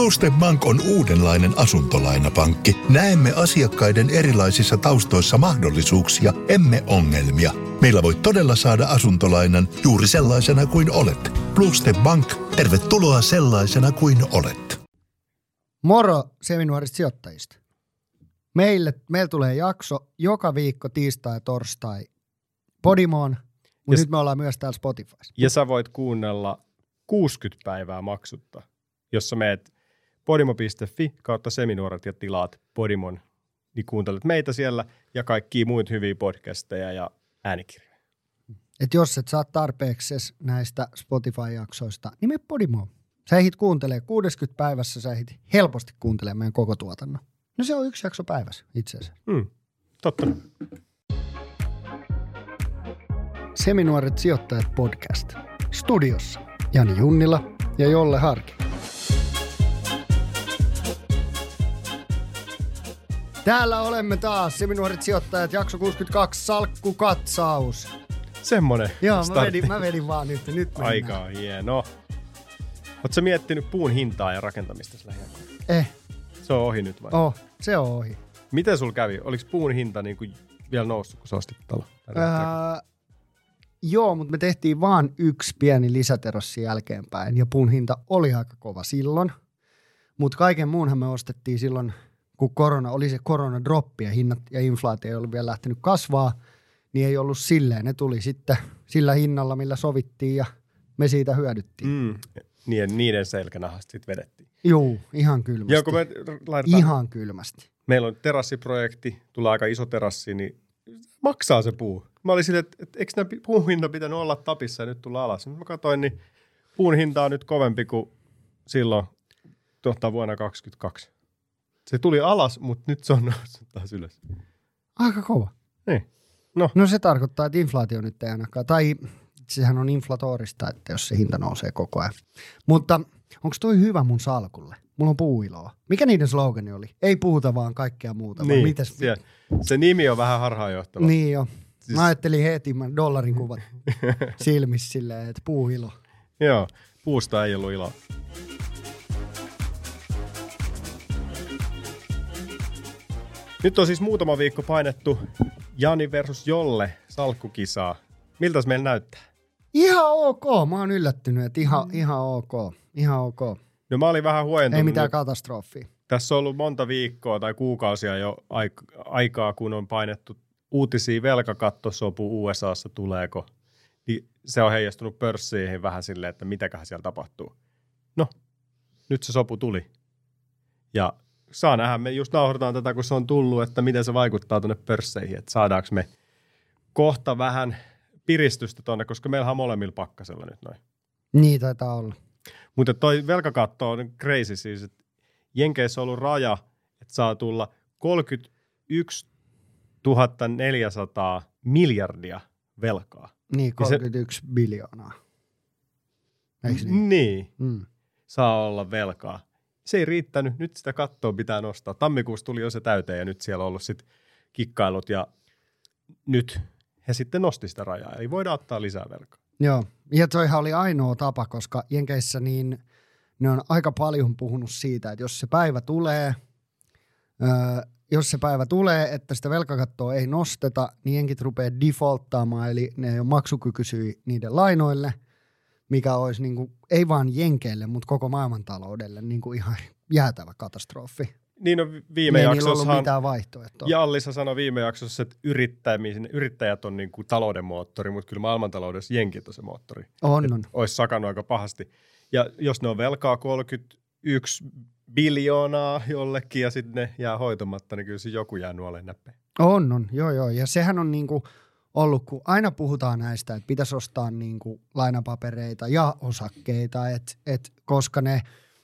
Bluestep Bank on uudenlainen asuntolainapankki. Näemme asiakkaiden erilaisissa taustoissa mahdollisuuksia, emme ongelmia. Meillä voi todella saada asuntolainan juuri sellaisena kuin olet. Bluestep Bank, tervetuloa sellaisena kuin olet. Moro seminuorista sijoittajista. Meille, meillä tulee jakso joka viikko tiistai ja torstai Podimoon, mutta nyt me ollaan myös täällä Spotifyssa. Ja sä voit kuunnella 60 päivää maksutta, jos sä meet podimo.fi kautta seminuoret ja tilaat Podimon, niin kuuntelet meitä siellä ja kaikkia muita hyviä podcasteja ja äänikirjoja. Et jos et saa tarpeeksi näistä Spotify-jaksoista, niin me Podimoon. Sä ehdit kuuntelee 60 päivässä, sä ehdit helposti kuuntelemaan meidän koko tuotannon. No se on yksi jakso päivässä itse asiassa. Hmm, totta. Seminuoret sijoittajat podcast. Studiossa Jani Junnila ja Jolle Harki. Täällä olemme taas, Seminuoret sijoittajat, jakso 62, salkkukatsaus. Semmonen Joo, mä vedin, mä vedin vaan nyt, nyt mennään. Aika on hieno. Oletko miettinyt puun hintaa ja rakentamista lähiaikoina? Eh, Se on ohi nyt vai? oh, se on ohi. Miten sul kävi? Oliko puun hinta niin kuin vielä noussut, kun sä ostit talo? Öö, joo, mutta me tehtiin vaan yksi pieni lisäterossi jälkeenpäin ja puun hinta oli aika kova silloin. Mutta kaiken muunhan me ostettiin silloin, kun korona, oli se koronadroppi ja hinnat ja inflaatio ei ollut vielä lähtenyt kasvaa, niin ei ollut silleen. Ne tuli sitten sillä hinnalla, millä sovittiin ja me siitä hyödyttiin. Mm. Mm, niiden, niiden selkänahasta sitten vedettiin. Juu, ihan kylmästi. Joo, kun me laitetaan, Ihan kylmästi. meillä on terassiprojekti, tulee aika iso terassi, niin maksaa se puu. Mä olin silleen, että, että eikö nämä puun hinta pitänyt olla tapissa ja nyt tulla alas. Nyt mä katsoin, niin puun hinta on nyt kovempi kuin silloin tuota, vuonna 2022. Se tuli alas, mutta nyt se on noussut taas ylös. Aika kova. Niin. No, No se tarkoittaa, että inflaatio nyt ei ainakaan, tai sehän on inflatorista, että jos se hinta nousee koko ajan. Mutta onko toi hyvä mun salkulle? Mulla on puuiloa. Mikä niiden slogani oli? Ei puhuta vaan kaikkea muuta. niin. Mitäs? Se, se nimi on vähän harhaanjohtava. Niin jo. Siis- Mä ajattelin heti mä dollarin kuvat silmissä silleen, että puuilo. Joo, puusta ei ollut iloa. Nyt on siis muutama viikko painettu Jani versus Jolle salkkukisaa. Miltä meillä näyttää? Ihan ok. Mä oon yllättynyt, että ihan, ihan ok. Ihan ok. No mä olin vähän huojentunut. Ei mitään katastrofia. Tässä on ollut monta viikkoa tai kuukausia jo aik- aikaa, kun on painettu uutisia velkakattosopu USAssa tuleeko. Niin se on heijastunut pörssiin vähän silleen, että mitäköhän siellä tapahtuu. No, nyt se sopu tuli. Ja saa nähdä, me just nauhoitetaan tätä, kun se on tullut, että miten se vaikuttaa tuonne pörsseihin, että saadaanko me kohta vähän piristystä tuonne, koska meillähän on molemmilla pakkasella nyt noin. Niin taitaa olla. Mutta toi velkakatto on crazy siis, että Jenkeissä on ollut raja, että saa tulla 31 400 miljardia velkaa. Niin, Ja se- 31 biljoonaa. Eikö niin? Niin, Mm. saa olla velkaa. Se ei riittänyt, nyt sitä kattoa pitää nostaa. Tammikuussa tuli jo se täyteen ja nyt siellä on ollut sitten kikkailut ja nyt he sitten nosti sitä rajaa. Eli voidaan ottaa lisää velkaa. Joo, ja toihan oli ainoa tapa, koska Jenkeissä niin ne on aika paljon puhunut siitä, että jos se päivä tulee, öö, jos se päivä tulee, että sitä velkakattoa ei nosteta, niin jenkit rupeaa defaulttaamaan, eli ne ei ole maksukykyisiä niiden lainoille, mikä olisi niin kuin, ei vaan jenkeille, mutta koko maailmantaloudelle niin kuin ihan jäätävä katastrofi. Niin no vi- viime ei niillä ollut jaksossahan mitään vaihtoehtoa. Jallissa sanoi viime jaksossa, että yrittäjät on niin kuin talouden moottori, mutta kyllä maailmantaloudessa jenkit on se moottori. On, on. Olisi sakannut aika pahasti. Ja jos ne on velkaa 31 biljoonaa jollekin ja sitten ne jää hoitamatta, niin kyllä se joku jää nuoleen näppeen. On, on, joo, joo. Ja sehän on niinku ollut, kun aina puhutaan näistä, että pitäisi ostaa niinku lainapapereita ja osakkeita, et, et, koska ne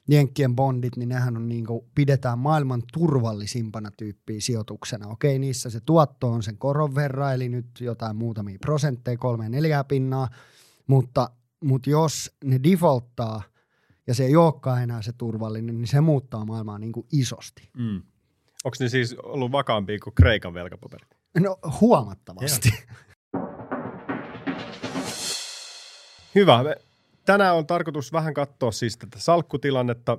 Jenkkien bondit, niin nehän on niinku, pidetään maailman turvallisimpana tyyppiä sijoituksena. Okei, niissä se tuotto on sen koron verran, eli nyt jotain muutamia prosentteja, kolme neljää pinnaa, mutta, mutta jos ne defaulttaa ja se ei olekaan enää se turvallinen, niin se muuttaa maailmaa niinku isosti. Mm. Onko ne siis ollut vakaampia kuin Kreikan velkapaperit? No huomattavasti. Hyvä. Tänään on tarkoitus vähän katsoa siis tätä salkkutilannetta.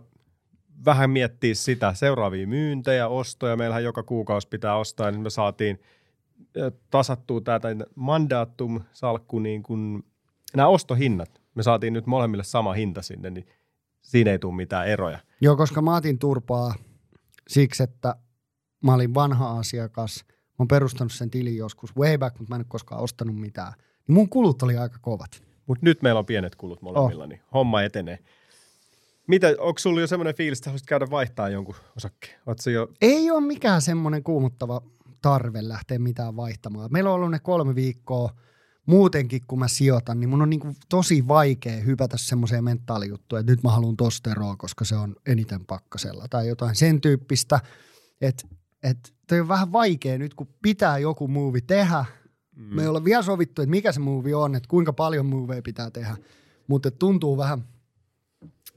vähän miettiä sitä seuraavia myyntejä, ostoja. Meillähän joka kuukausi pitää ostaa, niin me saatiin tasattua tätä mandatum-salkku, niin kuin, nämä ostohinnat. Me saatiin nyt molemmille sama hinta sinne, niin siinä ei tule mitään eroja. Joo, koska mä otin turpaa siksi, että mä olin vanha asiakas. Mä oon perustanut sen tilin joskus way back, mutta mä en ole koskaan ostanut mitään. Niin mun kulut oli aika kovat. Mutta nyt meillä on pienet kulut molemmilla, oh. niin homma etenee. Mitä, onko sulla jo semmoinen fiilis, että haluaisit käydä vaihtaa jonkun osakkeen? Jo... Ei ole mikään semmoinen kuumuttava tarve lähteä mitään vaihtamaan. Meillä on ollut ne kolme viikkoa muutenkin, kun mä sijoitan, niin mun on niin kuin tosi vaikea hypätä semmoiseen mentaalijuttuun, että nyt mä haluan tosta eroa, koska se on eniten pakkasella tai jotain sen tyyppistä. Että et, toi on vähän vaikea nyt, kun pitää joku movie tehdä. Mm. Me ei olla vielä sovittu, että mikä se movie on, että kuinka paljon movieja pitää tehdä. Mutta tuntuu vähän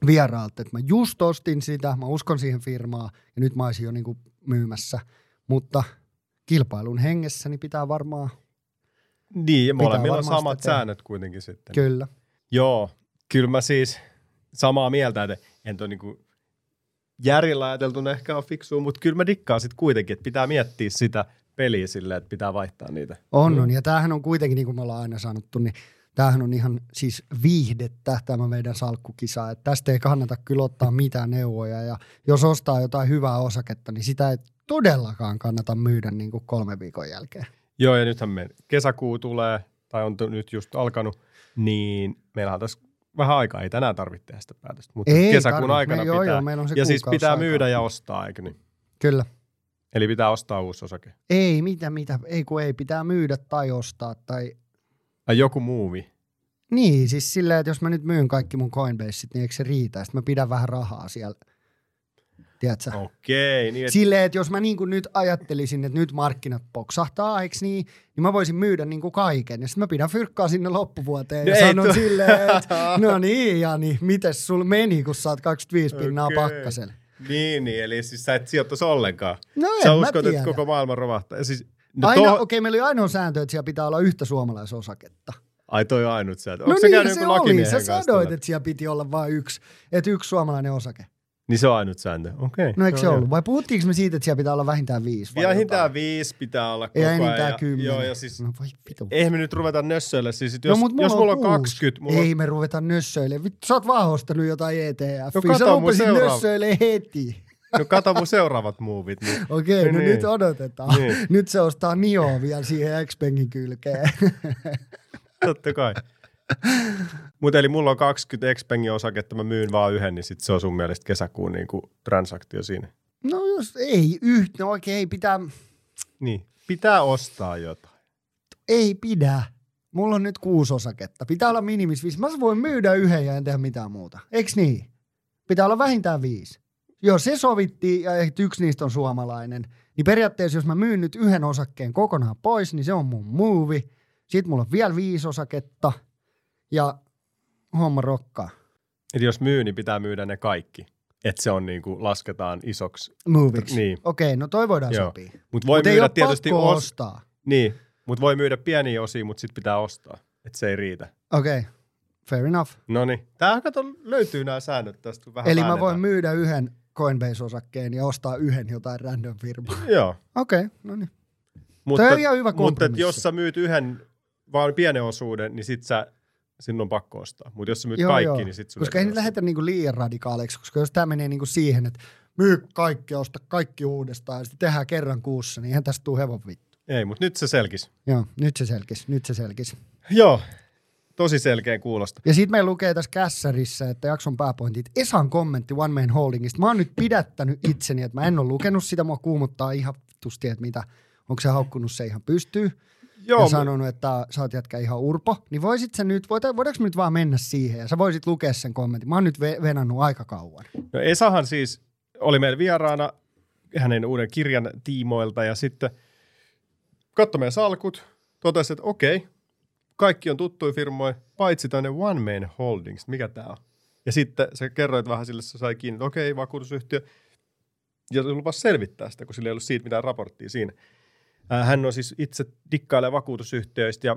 vieraalta, että mä just ostin sitä, mä uskon siihen firmaa ja nyt mä olisin jo niin kuin myymässä. Mutta kilpailun hengessä niin pitää varmaan Niin, ja molemmilla on samat säännöt kuitenkin sitten. Kyllä. Joo, kyllä mä siis samaa mieltä, että en toi niinku järjellä ajateltuna ehkä on fiksua, mutta kyllä mä dikkaan sitten kuitenkin, että pitää miettiä sitä peliä silleen, että pitää vaihtaa niitä. On, on. Ja tämähän on kuitenkin, niin kuin me ollaan aina sanottu, niin tämähän on ihan siis viihdettä tämä meidän salkkukisa. Että tästä ei kannata kyllä ottaa mitään neuvoja. Ja jos ostaa jotain hyvää osaketta, niin sitä ei todellakaan kannata myydä niin kuin kolme viikon jälkeen. Joo, ja nythän me kesäkuu tulee, tai on nyt just alkanut, niin meillä on tässä vähän aikaa, ei tänään tarvitse tehdä sitä päätöstä, mutta ei kesäkuun tarvitse. aikana me, joo, pitää. Joo, meillä on se ja siis pitää aikaa. myydä ja ostaa, eikö niin? Kyllä. Eli pitää ostaa uusi osake? Ei, mitä, mitä, ei kun ei, pitää myydä tai ostaa tai... Ai joku muuvi? Niin, siis silleen, että jos mä nyt myyn kaikki mun Coinbaseit, niin eikö se riitä? Sitten mä pidän vähän rahaa siellä Tiedätkö? Okei. Niin et... Silleen, että jos mä niin kuin nyt ajattelisin, että nyt markkinat poksahtaa, eikö niin, niin mä voisin myydä niin kuin kaiken. Ja sitten mä pidän fyrkkaa sinne loppuvuoteen no ja sanon tu- silleen, että no niin, Jani, mites sul meni, kun saat 25 pinnaa okay. pakkaselle. Niin, niin, eli siis sä et sijoittaisi ollenkaan. No sä uskot, että koko maailma romahtaa. Siis, no aina, to... okei, okay, meillä oli ainoa sääntö, että siellä pitää olla yhtä suomalaisosaketta. Ai toi ainut sääntö. No Onko niin, se oli. Sä sanoit, että siellä piti olla vain yksi, että yksi suomalainen osake. Niin se on ainut sääntö, okei. Okay. No eikö se ollut? Vai puhuttiinko me siitä, että siellä pitää olla vähintään viisi? Vähintään viisi pitää olla koko ajan. Ei enintään kymmenen. Joo, ja siis no, vai vitu. eihän me nyt ruveta nössöille. Siis, jos, no, mulla jos mulla on, on 20... Mulla ei me ruveta nössöille. Vittu, sä oot vaan ostanut jotain ETF. No kato mun seuraava. nössöille heti. No kato mun seuraavat muuvit. Niin. Okei, okay, no niin. nyt odotetaan. Niin. Nyt se ostaa Nioa vielä siihen Xpengin kylkeen. Totta kai. Mutta eli mulla on 20 Xpengin osaketta, mä myyn vaan yhden, niin sit se on sun mielestä kesäkuun niinku transaktio siinä. No jos ei yhtä, no oikein ei pitää... Niin, pitää ostaa jotain. Ei pidä. Mulla on nyt kuusi osaketta. Pitää olla minimis viisi. Mä voin myydä yhden ja en tehdä mitään muuta. Eiks niin? Pitää olla vähintään viisi. Jos se sovittiin ja yksi niistä on suomalainen, niin periaatteessa jos mä myyn nyt yhden osakkeen kokonaan pois, niin se on mun movie. Sitten mulla on vielä viisi osaketta – ja homma rokkaa. Eli jos myy, niin pitää myydä ne kaikki. Että se on niin kuin lasketaan isoksi. Moviksi. Niin. Okei, no toi voidaan Joo. sopia. Mutta voi Mut myydä tietysti os... ostaa. Niin, mutta voi myydä pieniä osia, mutta sitten pitää ostaa. Että se ei riitä. Okei, okay. fair enough. No niin, tämähän kato, löytyy nämä säännöt tästä vähän Eli mä voin myydä yhden Coinbase-osakkeen ja ostaa yhden jotain random firmaa. Joo. Okei, okay, no niin. Mutta, on ihan hyvä Mutta jos sä myyt yhden vaan pienen osuuden, niin sit sä sinun on pakko ostaa. Mutta jos sä myyt joo, kaikki, joo. niin sitten Koska ei nyt lähetä niinku liian radikaaleiksi, koska jos tämä menee niinku siihen, että myy kaikki, osta kaikki uudestaan ja sitten tehdään kerran kuussa, niin eihän tästä tule hevon vittu. Ei, mutta nyt se selkis. Joo, nyt se selkis, nyt se selkis. Joo, tosi selkeä kuulosta. Ja sitten meillä lukee tässä kässärissä, että jakson pääpointit, Esan kommentti One Man Holdingista. Mä oon nyt pidättänyt itseni, että mä en ole lukenut sitä, mua kuumuttaa ihan tusti, että mitä, onko se haukkunut se ihan pystyy. Joo, ja sanonut, että sä oot jätkä ihan urpo, niin voisit sä nyt, voidaanko me nyt vaan mennä siihen ja sä voisit lukea sen kommentin. Mä oon nyt venannut aika kauan. No Esahan siis oli meidän vieraana hänen uuden kirjan tiimoilta ja sitten katsoi meidän salkut, totesi, että okei, kaikki on tuttuja firmoja, paitsi tänne One Man Holdings, mikä tämä on. Ja sitten se kerroit vähän sille, se sai kiinni, että okei, vakuutusyhtiö, ja se lupasi selvittää sitä, kun sillä ei ollut siitä mitään raporttia siinä. Hän on siis itse dikkailee vakuutusyhtiöistä ja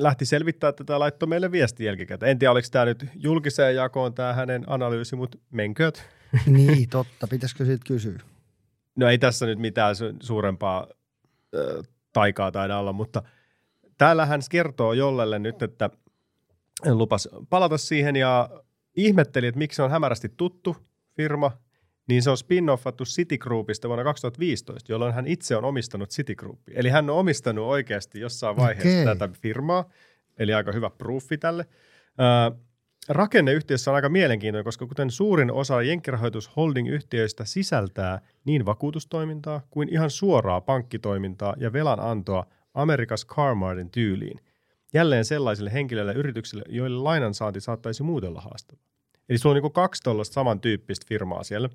lähti selvittää tätä, laittoi meille viesti jälkikäteen. En tiedä, oliko tämä nyt julkiseen jakoon tämä hänen analyysi, mutta menkööt. Niin, totta. Pitäisikö siitä kysyä? No ei tässä nyt mitään suurempaa äh, taikaa taida olla, mutta täällä hän kertoo Jollelle nyt, että lupas palata siihen ja ihmetteli, että miksi on hämärästi tuttu firma, niin se on spin-offattu Citigroupista vuonna 2015, jolloin hän itse on omistanut Citigroupia. Eli hän on omistanut oikeasti jossain vaiheessa okay. tätä firmaa, eli aika hyvä proofi tälle. Äh, Rakenneyhtiössä on aika mielenkiintoinen, koska kuten suurin osa jenkkirahoitus holding-yhtiöistä sisältää niin vakuutustoimintaa kuin ihan suoraa pankkitoimintaa ja velanantoa Amerikas Carmartin tyyliin. Jälleen sellaisille henkilöille ja yrityksille, joille lainansaanti saattaisi muuten olla haastavaa. Eli sulla on niin kaksi tuollaista samantyyppistä firmaa siellä.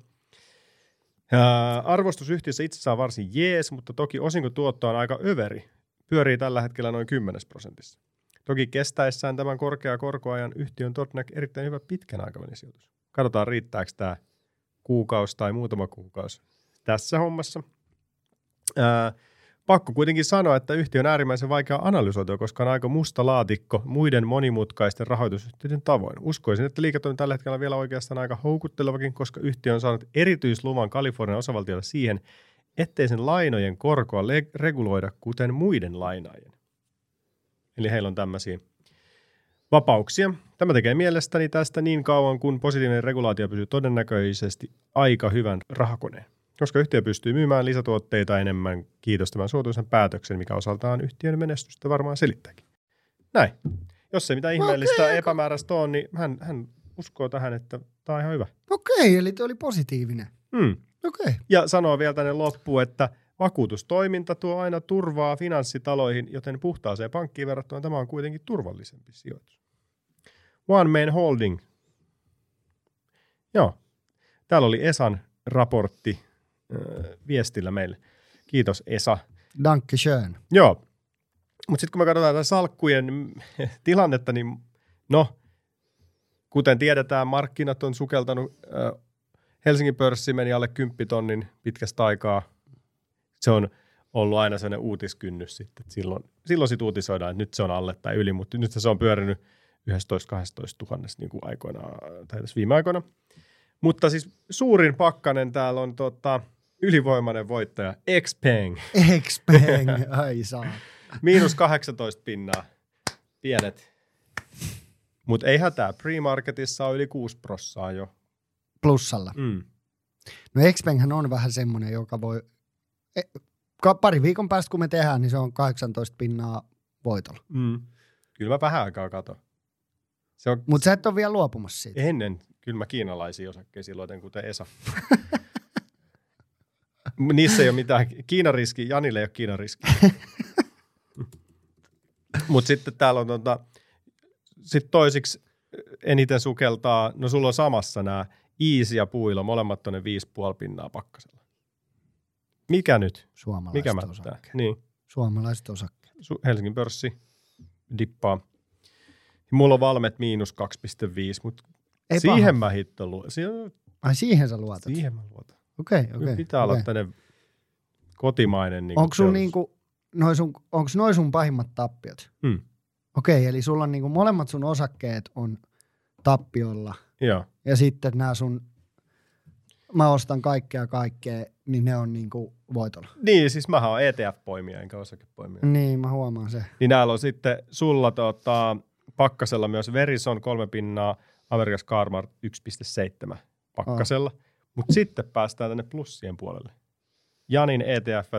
Arvostusyhtiössä itsessään on varsin jees, mutta toki osinkotuotto on aika överi. Pyörii tällä hetkellä noin 10 prosentissa. Toki kestäessään tämän korkea korkoajan yhtiön todennäköisesti erittäin hyvä pitkän aikavälin sijoitus. Katsotaan, riittääkö tämä kuukausi tai muutama kuukausi tässä hommassa. Ää, pakko kuitenkin sanoa, että yhtiö on äärimmäisen vaikea analysoitua, koska on aika musta laatikko muiden monimutkaisten rahoitusyhtiöiden tavoin. Uskoisin, että liiketoiminta tällä hetkellä on vielä oikeastaan aika houkuttelevakin, koska yhtiö on saanut erityisluvan Kalifornian osavaltiolta siihen, ettei sen lainojen korkoa reguloida kuten muiden lainaajien. Eli heillä on tämmöisiä vapauksia. Tämä tekee mielestäni tästä niin kauan, kun positiivinen regulaatio pysyy todennäköisesti aika hyvän rahakoneen. Koska yhtiö pystyy myymään lisätuotteita enemmän, kiitos tämän suotuisen päätöksen, mikä osaltaan yhtiön menestystä varmaan selittääkin. Näin. Jos se mitä ihmeellistä okay. epämääräistä on, niin hän, hän uskoo tähän, että tämä on ihan hyvä. Okei, okay, eli tuo oli positiivinen. Okei. Okay. Ja sanoo vielä tänne loppuun, että Vakuutustoiminta tuo aina turvaa finanssitaloihin, joten puhtaaseen pankkiin verrattuna tämä on kuitenkin turvallisempi sijoitus. One Main Holding. Joo, täällä oli Esan raportti viestillä meille. Kiitos Esa. Danke schön. Joo, mutta sitten kun me katsotaan tätä salkkujen tilannetta, niin no, kuten tiedetään, markkinat on sukeltanut. Äh, Helsingin pörssi meni alle 10 tonnin pitkästä aikaa – se on ollut aina sellainen uutiskynnys sitten, silloin, silloin sitten uutisoidaan, että nyt se on alle tai yli, mutta nyt se on pyörinyt 11-12 tuhannessa niin kuin aikoinaan, tai tässä viime aikoina. Mutta siis suurin pakkanen täällä on tota, ylivoimainen voittaja, Xpeng. Xpeng, ai saa. Miinus 18 pinnaa, pienet. Mutta ei hätää, pre-marketissa on yli 6 prossaa jo. Plussalla. Mm. No Xpenghän on vähän semmoinen, joka voi E, pari viikon päästä kun me tehdään, niin se on 18 pinnaa voitolla. Mm. Kyllä mä vähän aikaa katon. On... Mutta sä et ole vielä luopumassa siitä. Ennen. Kyllä mä kiinalaisia osakkeisiin luoten, kuten Esa. Niissä ei ole mitään. Kiinan riski, Janille ei ole Kiinan riski. Mutta sitten täällä on tota, sit toisiksi eniten sukeltaa, no sulla on samassa nämä Easy ja Puilo, molemmat tuonne 5,5 pinnaa pakkasella. Mikä nyt? Suomalaiset Mikä osakkeet. Niin. Suomalaiset osakkeet. Su- Helsingin pörssi dippaa. Mulla on valmet miinus 2,5, mutta Ei siihen paha. mä hitto lu- siihen, Ai siihen sä luotat? Siihen mä luotan. Okei, okay, okei. Okay, pitää okay. olla tänne kotimainen. Niin onko sun niinku, noi sun, onks noi sun pahimmat tappiot? Hmm. Okei, okay, eli sulla on niinku molemmat sun osakkeet on tappiolla. Joo. Ja sitten nämä sun mä ostan kaikkea kaikkea, niin ne on niinku voitolla. Niin, siis mä oon ETF-poimija enkä osakepoimija. Niin, mä huomaan se. Niin näillä on sitten sulla tota, pakkasella myös Verison kolme pinnaa, Amerikas Carmar 1,7 pakkasella. Oh. Mutta sitten päästään tänne plussien puolelle. Janin ETF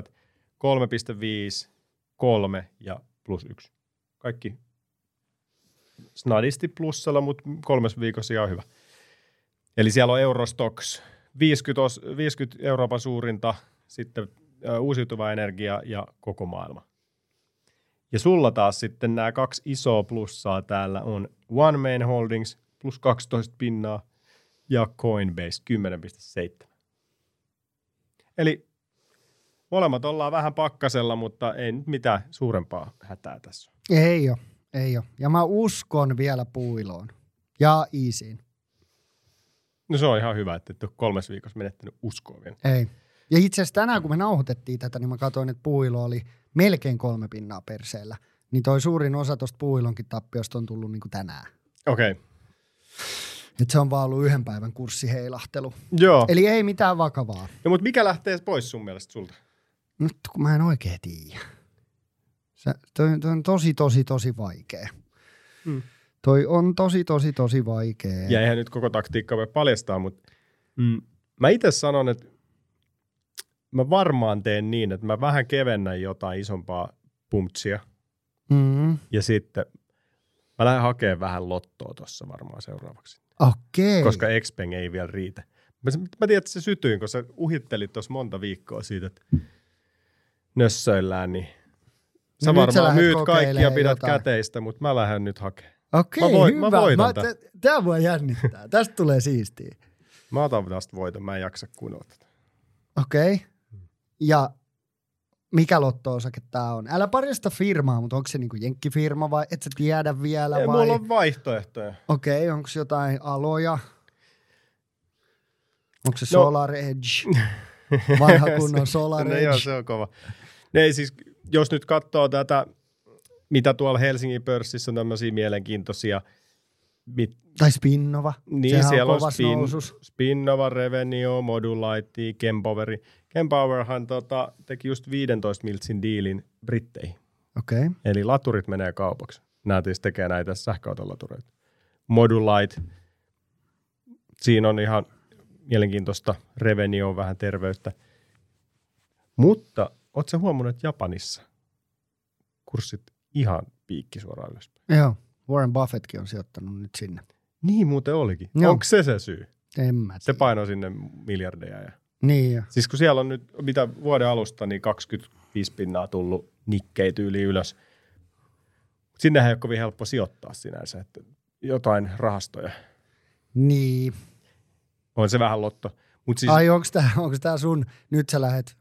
3,5, 3 ja plus 1. Kaikki snadisti plussalla, mutta kolmes viikossa ihan hyvä. Eli siellä on Eurostox 50, 50 Euroopan suurinta, sitten uusiutuva energia ja koko maailma. Ja sulla taas sitten nämä kaksi isoa plussaa täällä on One Main Holdings plus 12 pinnaa ja Coinbase 10,7. Eli molemmat ollaan vähän pakkasella, mutta ei nyt mitään suurempaa hätää tässä. Ei ole, ei ole. Ja mä uskon vielä puiloon ja Iisiin. No se on ihan hyvä, että et ole kolmes viikossa menettänyt uskoa vielä. Ei. Ja itse asiassa tänään, kun me nauhoitettiin tätä, niin mä katsoin, että puilo oli melkein kolme pinnaa perseellä. Niin toi suurin osa tuosta puuilonkin tappiosta on tullut niin kuin tänään. Okei. Okay. Et se on vaan ollut yhden päivän kurssiheilahtelu. Joo. Eli ei mitään vakavaa. No, mutta mikä lähtee pois sun mielestä sulta? Nyt kun mä en oikein tiedä. Se, toi, toi on tosi, tosi, tosi vaikea. Mm. Toi on tosi, tosi, tosi vaikea. Ja eihän nyt koko taktiikka voi paljastaa, mutta mm, mä itse sanon, että mä varmaan teen niin, että mä vähän kevennän jotain isompaa pumpsia Mm, ja sitten mä lähden hakemaan vähän lottoa tuossa varmaan seuraavaksi, Okei. koska Expeng ei vielä riitä. Mä, mä tiedän, että se sytyin, kun sä uhittelit tuossa monta viikkoa siitä, että nössöillään, niin sä No varmaan myyt kaikkia kokeilemaan pidät jotain. käteistä, mutta mä lähden nyt hakemaan. Okei, Mä voin- hyvä. mä voitan tän. t- Tää voi jännittää. Tästä tulee siistiä. Mä otan tästä voiton, mä en jaksa kuunnella tätä. Okei. Ja mikä lotto-osake tää on? Älä paljasta firmaa, mutta onko se niinku jenkkifirma vai et sä tiedä vielä Ei, vai? mulla on vaihtoehtoja. Okei, onko jotain aloja? Onko se No. Solar Edge? Vanha kunnon Solar no Edge. joo, se on kova. Ne siis, jos nyt katsoo tätä, mitä tuolla Helsingin pörssissä on tämmöisiä mielenkiintoisia, mit, Tai Spinnova. niin Sehän siellä on on spin, nousus. Spinnova, Revenio, Modulight, Kempoweri. Kempowerhan tota, teki just 15 miltsin diilin Britteihin. Okei. Okay. Eli laturit menee kaupaksi. Nämä siis tekee näitä sähköautolatureita. Modulight, siinä on ihan mielenkiintoista. Revenue on vähän terveyttä. Mutta ootko huomannut, että Japanissa kurssit ihan piikki suoraan ylöspäin? Joo. Warren Buffettkin on sijoittanut nyt sinne. Niin muuten olikin. Joo. Onko se se syy? En mä Se tiedä. paino sinne miljardeja. Ja... Niin jo. Siis kun siellä on nyt, mitä vuoden alusta, niin 25 pinnaa tullut nikkei tyyli ylös. Sinnehän ei ole kovin helppo sijoittaa sinänsä, että jotain rahastoja. Niin. On se vähän lotto. Mutta siis. Ai onko onks tää sun, nyt sä lähet,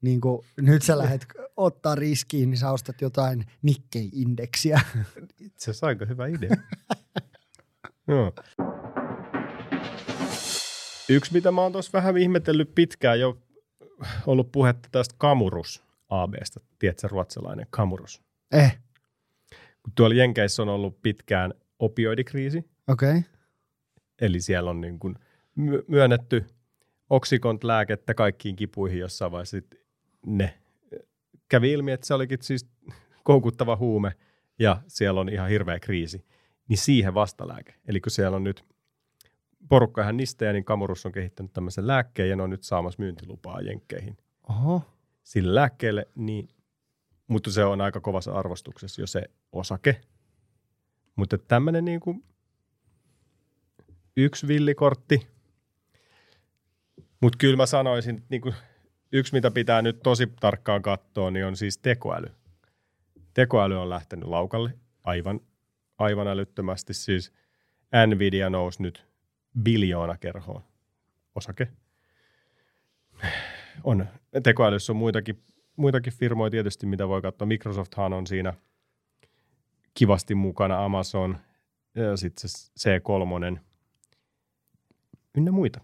niin kuin, nyt sä lähet ottaa riskiin, niin sä ostat jotain Nikkei-indeksiä. itse asiassa aika hyvä idea. Joo. Yksi, mitä mä oon tuossa vähän ihmetellyt pitkään jo, ollut puhetta tästä Kamurus ABstä. Tiedätkö, ruotsalainen Kamurus? Eh, Kun tuolla Jenkeissä on ollut pitkään opioidikriisi, okei. Okay. eli siellä on niin kuin my- myönnetty oksikont-lääkettä kaikkiin kipuihin jossain vaiheessa. Ne kävi ilmi, että se olikin siis koukuttava huume ja siellä on ihan hirveä kriisi. Niin siihen vastalääke. Eli kun siellä on nyt porukka ihan nistejä, niin Kamurus on kehittänyt tämmöisen lääkkeen ja ne on nyt saamassa myyntilupaa Jenkkeihin Oho. sille lääkkeelle, niin, mutta se on aika kovassa arvostuksessa jo se osake. Mutta tämmöinen niin kuin yksi villikortti. Mutta kyllä mä sanoisin, että niin kuin yksi mitä pitää nyt tosi tarkkaan katsoa, niin on siis tekoäly. Tekoäly on lähtenyt laukalle aivan, aivan älyttömästi. Siis Nvidia nousi nyt biljoona kerhoon osake on. Tekoälyssä on muitakin, muitakin firmoja tietysti, mitä voi katsoa. Microsofthan on siinä kivasti mukana, Amazon, sitten se C3, ynnä muita.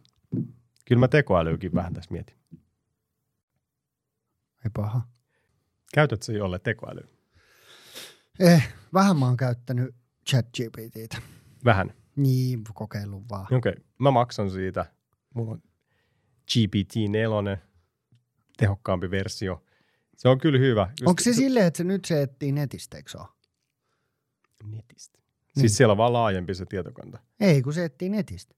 Kyllä mä tekoälyäkin vähän tässä mietin. Ei paha. Käytät sä jolle tekoälyä? Eh, vähän mä oon käyttänyt ChatGPTtä. Vähän. Niin, kokeillut vaan. Okei. Okay. Mä maksan siitä. Mulla on GPT-4, tehokkaampi versio. Se on kyllä hyvä. Just Onko se silleen, että se nyt se etsii netistä, eikö se ole? Netistä. Niin. Siis siellä on vaan laajempi se tietokanta. Ei, kun se etsii netistä.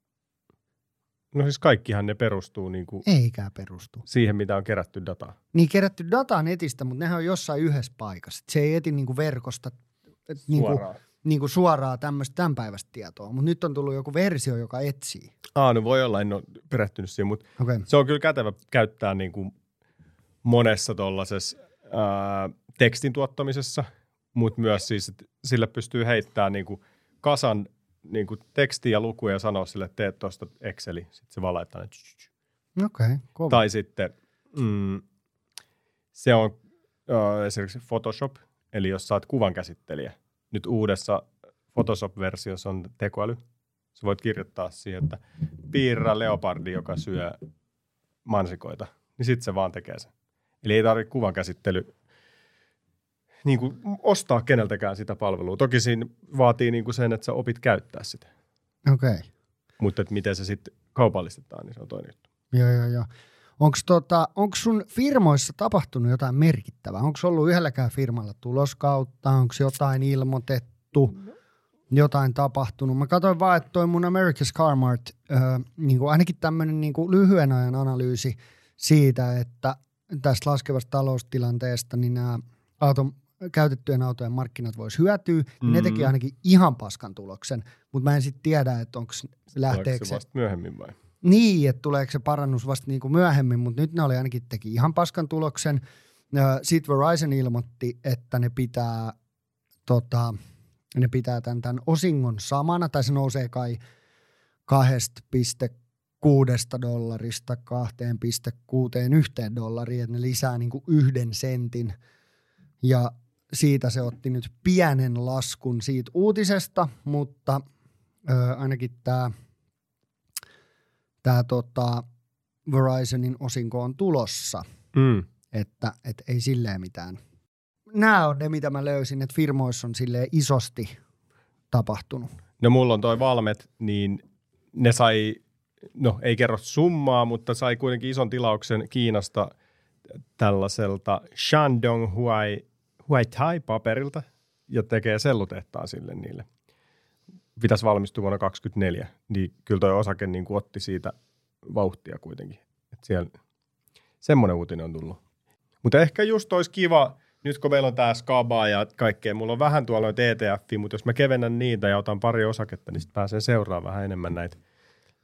No siis kaikkihan ne perustuu niin kuin Eikä perustu. siihen, mitä on kerätty dataa. Niin kerätty dataa netistä, mutta nehän on jossain yhdessä paikassa. Se ei eti niinku verkosta et niinku, Suoraan. niinku suoraa tämmöistä tämän päivästä tietoa. Mutta nyt on tullut joku versio, joka etsii. Aa, no voi olla, en ole perehtynyt siihen, mutta. Okay. se on kyllä kätevä käyttää niin kuin monessa tuollaisessa tekstin tuottamisessa, mutta myös siis, että sille pystyy heittämään niin kuin kasan niin kuin tekstiä ja lukuja ja sanoa sille, että teet tuosta Exceli, sitten se vaan laittaa ne. okay, kova. Tai sitten mm, se on äh, esimerkiksi Photoshop, eli jos oot kuvan käsittelijä. Nyt uudessa Photoshop-versiossa on tekoäly. Sä voit kirjoittaa siihen, että piirrä leopardi, joka syö mansikoita. Niin sitten se vaan tekee sen. Eli ei tarvitse kuvan käsittely niin kuin ostaa keneltäkään sitä palvelua. Toki siinä vaatii niin kuin sen, että sä opit käyttää sitä. Okei. Okay. Mutta että miten se sitten kaupallistetaan, niin se on toinen juttu. Joo, joo, joo. Onko tota, onks sun firmoissa tapahtunut jotain merkittävää? Onko ollut yhdelläkään firmalla tuloskautta? Onko jotain ilmoitettu? Jotain tapahtunut? Mä katsoin vaan, että toi mun America's Car Mart, äh, niin ainakin tämmöinen niin lyhyen ajan analyysi siitä, että tästä laskevasta taloustilanteesta, niin nämä auton, käytettyjen autojen markkinat voisi hyötyä, niin ne teki ainakin ihan paskan tuloksen, mutta mä en sitten tiedä, että onko lähteekö se vasta myöhemmin vai? Niin, että tuleeko se parannus vasta niin kuin myöhemmin, mutta nyt ne oli ainakin teki ihan paskan tuloksen. Sitten Verizon ilmoitti, että ne pitää, tota, ne pitää tämän, tämän osingon samana, tai se nousee kai 2,6 dollarista 2,61 dollariin, että ne lisää niin kuin yhden sentin. Ja siitä se otti nyt pienen laskun siitä uutisesta, mutta ö, ainakin tämä tää tota Verizonin osinko on tulossa, Mm. että et ei silleen mitään. Nämä on ne, mitä mä löysin, että firmoissa on silleen isosti tapahtunut. No mulla on toi Valmet, niin ne sai, no ei kerro summaa, mutta sai kuitenkin ison tilauksen Kiinasta tällaiselta Shandong Huai, Huai Tai paperilta ja tekee sellutehtaan sille niille. Pitäisi valmistua vuonna 2024, niin kyllä toi osake niin kuin otti siitä vauhtia kuitenkin. Et siellä semmoinen uutinen on tullut. Mutta ehkä just olisi kiva, nyt kun meillä on tämä Skaba ja kaikkea, mulla on vähän tuolla noita ETF, mutta jos mä kevennän niitä ja otan pari osaketta, niin sitten pääsen seuraamaan vähän enemmän näitä,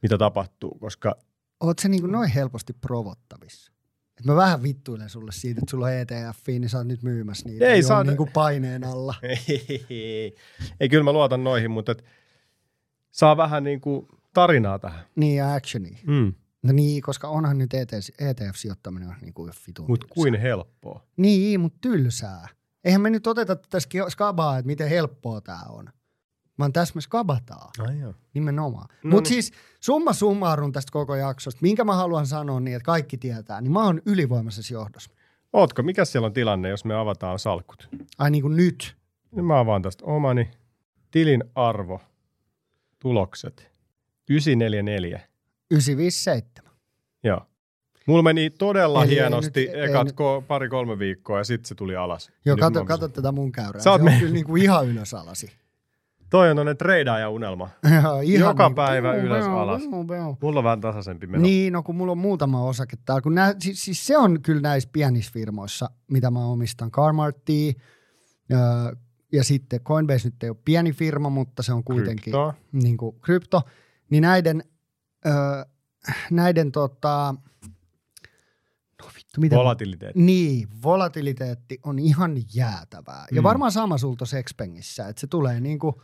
mitä tapahtuu, koska Oot se niin kuin noin helposti provottavissa? Et mä vähän vittuilen sulle siitä, että sulla on ETF, niin sä oot nyt myymässä niitä. Ei Ei saa- saa... niin kuin paineen alla. ei, ei kyllä mä luotan noihin, mutta et saa vähän niin kuin tarinaa tähän. Niin ja actionia. Mm. No niin, koska onhan nyt E ETF-sijoittaminen on niin kuin vitun Mutta kuin helppoa. Niin, mutta tylsää. Eihän me nyt oteta tätä sk- skabaa, että miten helppoa tää on. Vaan. Ai joo. Nimenomaan. No Mutta niin. siis summa summarum tästä koko jaksosta, minkä mä haluan sanoa niin, että kaikki tietää, niin mä oon ylivoimaisessa johdossa. Ootko, mikä siellä on tilanne, jos me avataan salkut? Ai niin kuin nyt. Nyt mä avaan tästä omani. Tilin arvo, tulokset, 944. 957. Joo. Mulla meni todella Eli hienosti nyt- ekat ko- pari-kolme viikkoa ja sitten se tuli alas. Joo, kato, kato tätä mun käyrää. Sä Se oot on me- kyllä niin kuin ihan ylös alasi. Toi on toinen treidaaja unelma. Joo, ihan Joka niin, päivä beu, ylös beu, alas. beu, beu. Mulla on vähän tasaisempi meno. Niin, no kun mulla on muutama osake täällä, kun nää, siis, siis se on kyllä näissä pienissä firmoissa, mitä mä omistan, Carmartia, öö, ja sitten Coinbase nyt ei ole pieni firma, mutta se on kuitenkin Kryptoa. niin kuin krypto, niin näiden, öö, näiden tota, no vittu, mitä Volatiliteetti. niin, volatiliteetti on ihan jäätävää. Ja Mm. varmaan sama sulta Sexpengissä, että se tulee niinku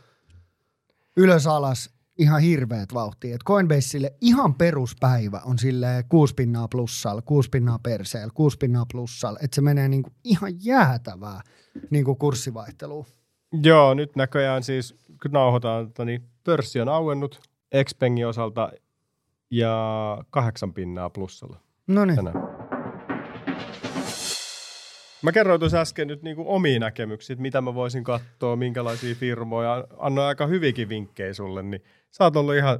ylös alas ihan hirveät vauhtia. Et Coinbaseille ihan peruspäivä on sille kuusi pinnaa plussalla, kuusi pinnaa perseellä, kuusi pinnaa plussalla. Että se menee niinku ihan jäätävää niinku kurssivaihtelua. Joo, nyt näköjään siis, kun nauhoitaan, että niin pörssi on auennut Xpengin osalta ja kahdeksan pinnaa plussalla No niin. Mä kerroin tuossa äsken nyt niinku omia näkemyksiä, että mitä mä voisin katsoa, minkälaisia firmoja. Annoin aika hyvikin vinkkejä sulle, niin sä oot ollut ihan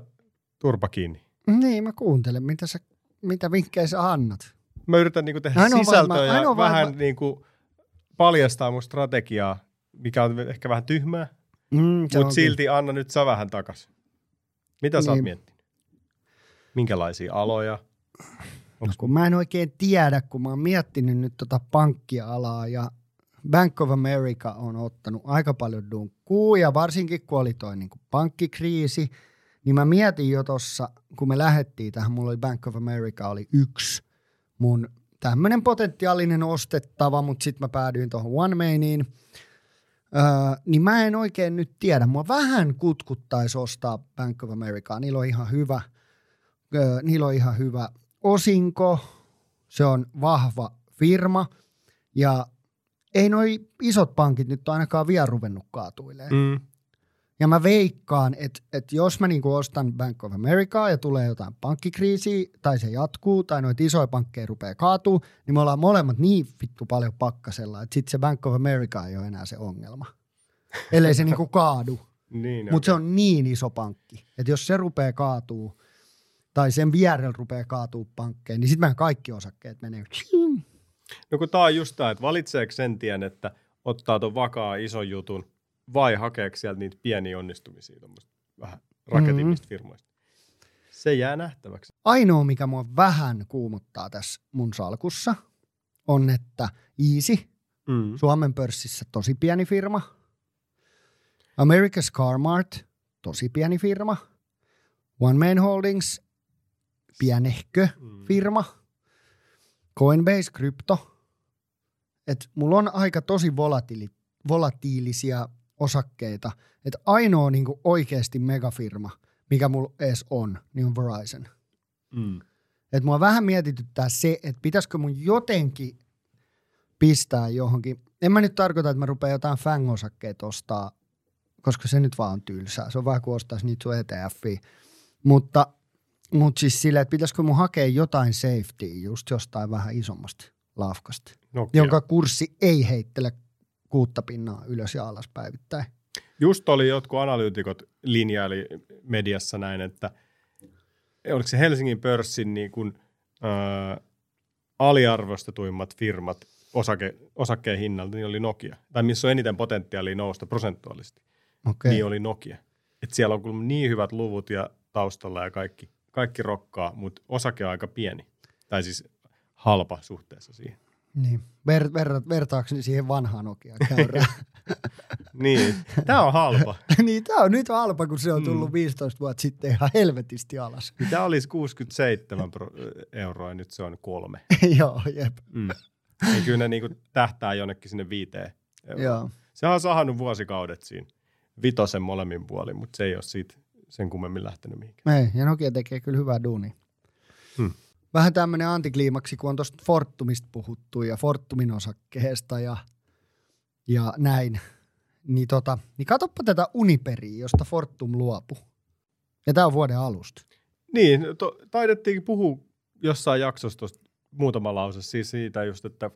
turpa kiinni. niin mä kuuntelen, mitä, sä, mitä vinkkejä sä annat. Mä yritän niinku tehdä Ainoa sisältöä varma- ja vähän varma- niinku paljastaa mun strategiaa, mikä on ehkä vähän tyhmää, Mm, mutta silti anna nyt sä vähän takas. Mitä sä oot Niin. miettinyt? Minkälaisia aloja? No, kun mä en oikein tiedä, kun mä oon miettinyt nyt tota pankkialaa ja Bank of America on ottanut aika paljon dunkkuu ja varsinkin kun oli toi niin pankkikriisi, niin mä mietin jo tossa, kun me lähdettiin tähän, mulla oli Bank of America oli yksi mun tämmöinen potentiaalinen ostettava, mutta sitten mä päädyin tuohon OneMainiin, öö, niin mä en oikein nyt tiedä. Mua vähän kutkuttaisi ostaa Bank of Americaa, niillä on ihan hyvä, öö, niillä on ihan hyvä osinko, se on vahva firma ja ei noi isot pankit nyt ainakaan vielä ruvennut kaatuilemaan. Mm. Ja mä veikkaan, että, että jos mä niinku ostan Bank of Americaa ja tulee jotain pankkikriisiä, tai se jatkuu, tai noita isoja pankkeja rupeaa kaatuu, niin me ollaan molemmat niin vittu paljon pakkasella, että sitten se Bank of America ei ole enää se ongelma. Ellei se niinku kaadu. Niin, Mutta se on niin iso pankki, että jos se rupeaa kaatuu, tai sen vierellä rupeaa kaatuu pankkeen, niin sitten meidän kaikki osakkeet menee. No kun tää on just tää, että valitseeko sen tien, että ottaa ton vakaa ison jutun vai hakeeko sieltä niitä pieniä onnistumisia tuommoista vähän raketimmista mm-hmm. firmoista. Se jää nähtäväksi. Ainoa, mikä mua vähän kuumottaa tässä mun salkussa, on, että Easy, Mm. Suomen pörssissä tosi pieni firma. America's Carmart, tosi pieni firma. One Man Holdings, pienehkö Mm. firma. Coinbase, krypto. Et mulla on aika tosi volatiili, volatiilisia osakkeita. Et ainoa niinku oikeasti megafirma, mikä mulla edes on, niin on Verizon. Mm. Et mua vähän mietityttää se, että pitäisikö mun jotenkin pistää johonkin. En mä nyt tarkoita, että mä rupean jotain fang-osakkeita ostaa, koska se nyt vaan on tylsää. Se on vähän kuin ostaisi niitä sun ETFiä. Mutta, mutta siis silleen, että pitäisikö mun hakea jotain safety just jostain vähän isommasta lafkasta, Nokia. jonka kurssi ei heittele kuutta pinnaa ylös ja alas päivittäin. Just oli jotkut analyytikot linjaili mediassa näin, että oliko se Helsingin pörssin niin kuin, ää, aliarvostetuimmat firmat osake, osakkeen hinnalta, niin oli Nokia. Tai missä on eniten potentiaalia nousta prosentuaalisesti, okay. niin oli Nokia. Et siellä on kyllä niin hyvät luvut ja taustalla ja kaikki, kaikki rokkaa, mutta osake on aika pieni. Tai siis halpa suhteessa siihen. Niin. Ver, ver, vertaakseni siihen vanhaan Nokiaan käyrään. Niin, tämä on halpa. niin tää on nyt halpa, kun se on tullut Mm. 15 vuotta sitten ihan helvetisti alas. Tämä olisi 67 pro- euroa ja nyt se on kolme. Joo, jep. Mm. Niin kyllä ne niinku tähtää jonnekin sinne viiteen. euroon. Joo. Se on sahannut vuosikaudet siinä vitosen molemmin puolin, mutta se ei ole siitä sen kummemmin lähtenyt mihinkään. Ei, ja Nokia tekee kyllä hyvää duunia. Hmm. Vähän tämmöinen antikliimaksi, kun on tuosta Fortumista puhuttu ja Fortumin osakkeesta ja, ja näin. Niin, tota, niin katoppa tätä Uniperiä, josta Fortum luopui. Ja tämä on vuoden alusta. Niin, to, taidettiin puhua jossain jaksossa tosta muutama lause siis siitä just, että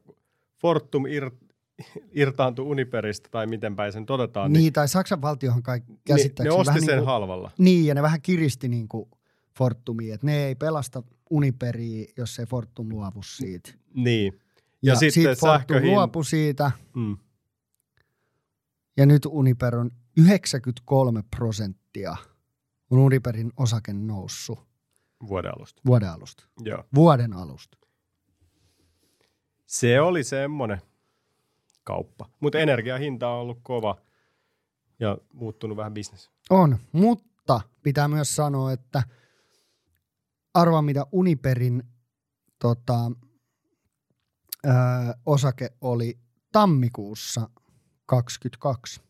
Fortum ir, irtaantui Uniperistä tai miten päin sen todetaan. Niin, tai Saksan valtiohan kai niin, ne käsittääkseni osti vähän sen niin kuin, halvalla. Niin, ja ne vähän kiristi niin kuin Fortumia, että ne ei pelasta Uniperiä, jos ei Fortum luovu siitä. Niin. Ja, Ja sitten sit Fortum sähköhin- luopui siitä, Mm. ja nyt Uniper on 93 prosenttia on Uniperin osake noussut Vuoden alusta. vuoden alusta. Joo. Vuoden alusta. Se oli semmoinen kauppa. Mutta energiahinta on ollut kova ja muuttunut vähän bisnes. On, mutta pitää myös sanoa, että arvaa mitä Uniperin tota, ö, osake oli tammikuussa 22.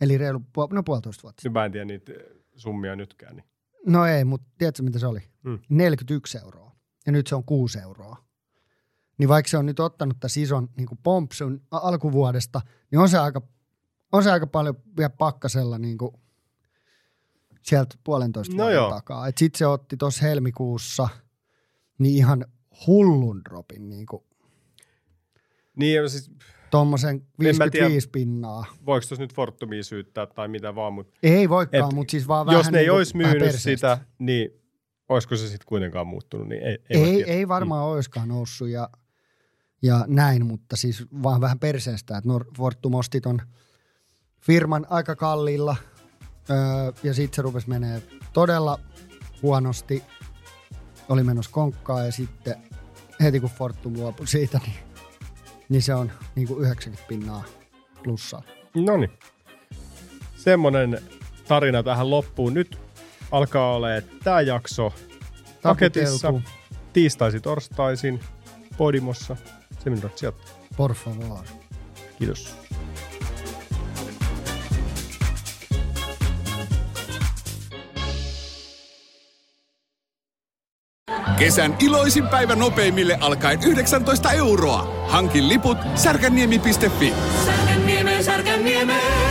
Eli reilu puol- no puolitoista vuotta. Nyt mä en tiedä niitä summia nytkään. Niin. No ei, mutta tiedätkö mitä se oli? Mm. 41 euroa. Ja nyt se on 6 euroa. Niin vaikka se on nyt ottanut tässä ison niin pompsun alkuvuodesta, niin on se aika, on se aika paljon vielä pakkasella niin kuin sieltä puolentoista No vuoden joo. takaa. Sitten se otti tuossa helmikuussa niin ihan hullun dropin, niin kuin Niin, ja siis tuommoisen En mä tiedä. 55 pinnaa. voiko tuossa nyt Fortumia syyttää tai mitä vaan, mutta Ei voikaan, mutta siis vaan vähän jos ne ei niin olisi myynyt sitä, niin olisiko se sitten kuitenkaan muuttunut, niin ei, Ei, ei, ei varmaan mm. oiskaan noussut ja, ja näin, mutta siis vaan vähän perseestä, että Fortum osti ton firman aika kalliilla öö, ja sitten se rupesi menee todella huonosti. Oli menossa konkkaa ja sitten heti kun Fortum luopui siitä, niin, niin se on niin kuin 90 pinnaa plussaa. No niin. Semmoinen tarina tähän loppuun. Nyt alkaa olemaan tämä jakso paketissa. Tiistaisin, torstaisin, Podimossa. Seminrat sieltä. Por favor. Kiitos. Kesän iloisin päivä nopeimille alkaen 19 euroa. Hankin liput särkänniemi.fi. Särkänniemeen, Särkänniemeen.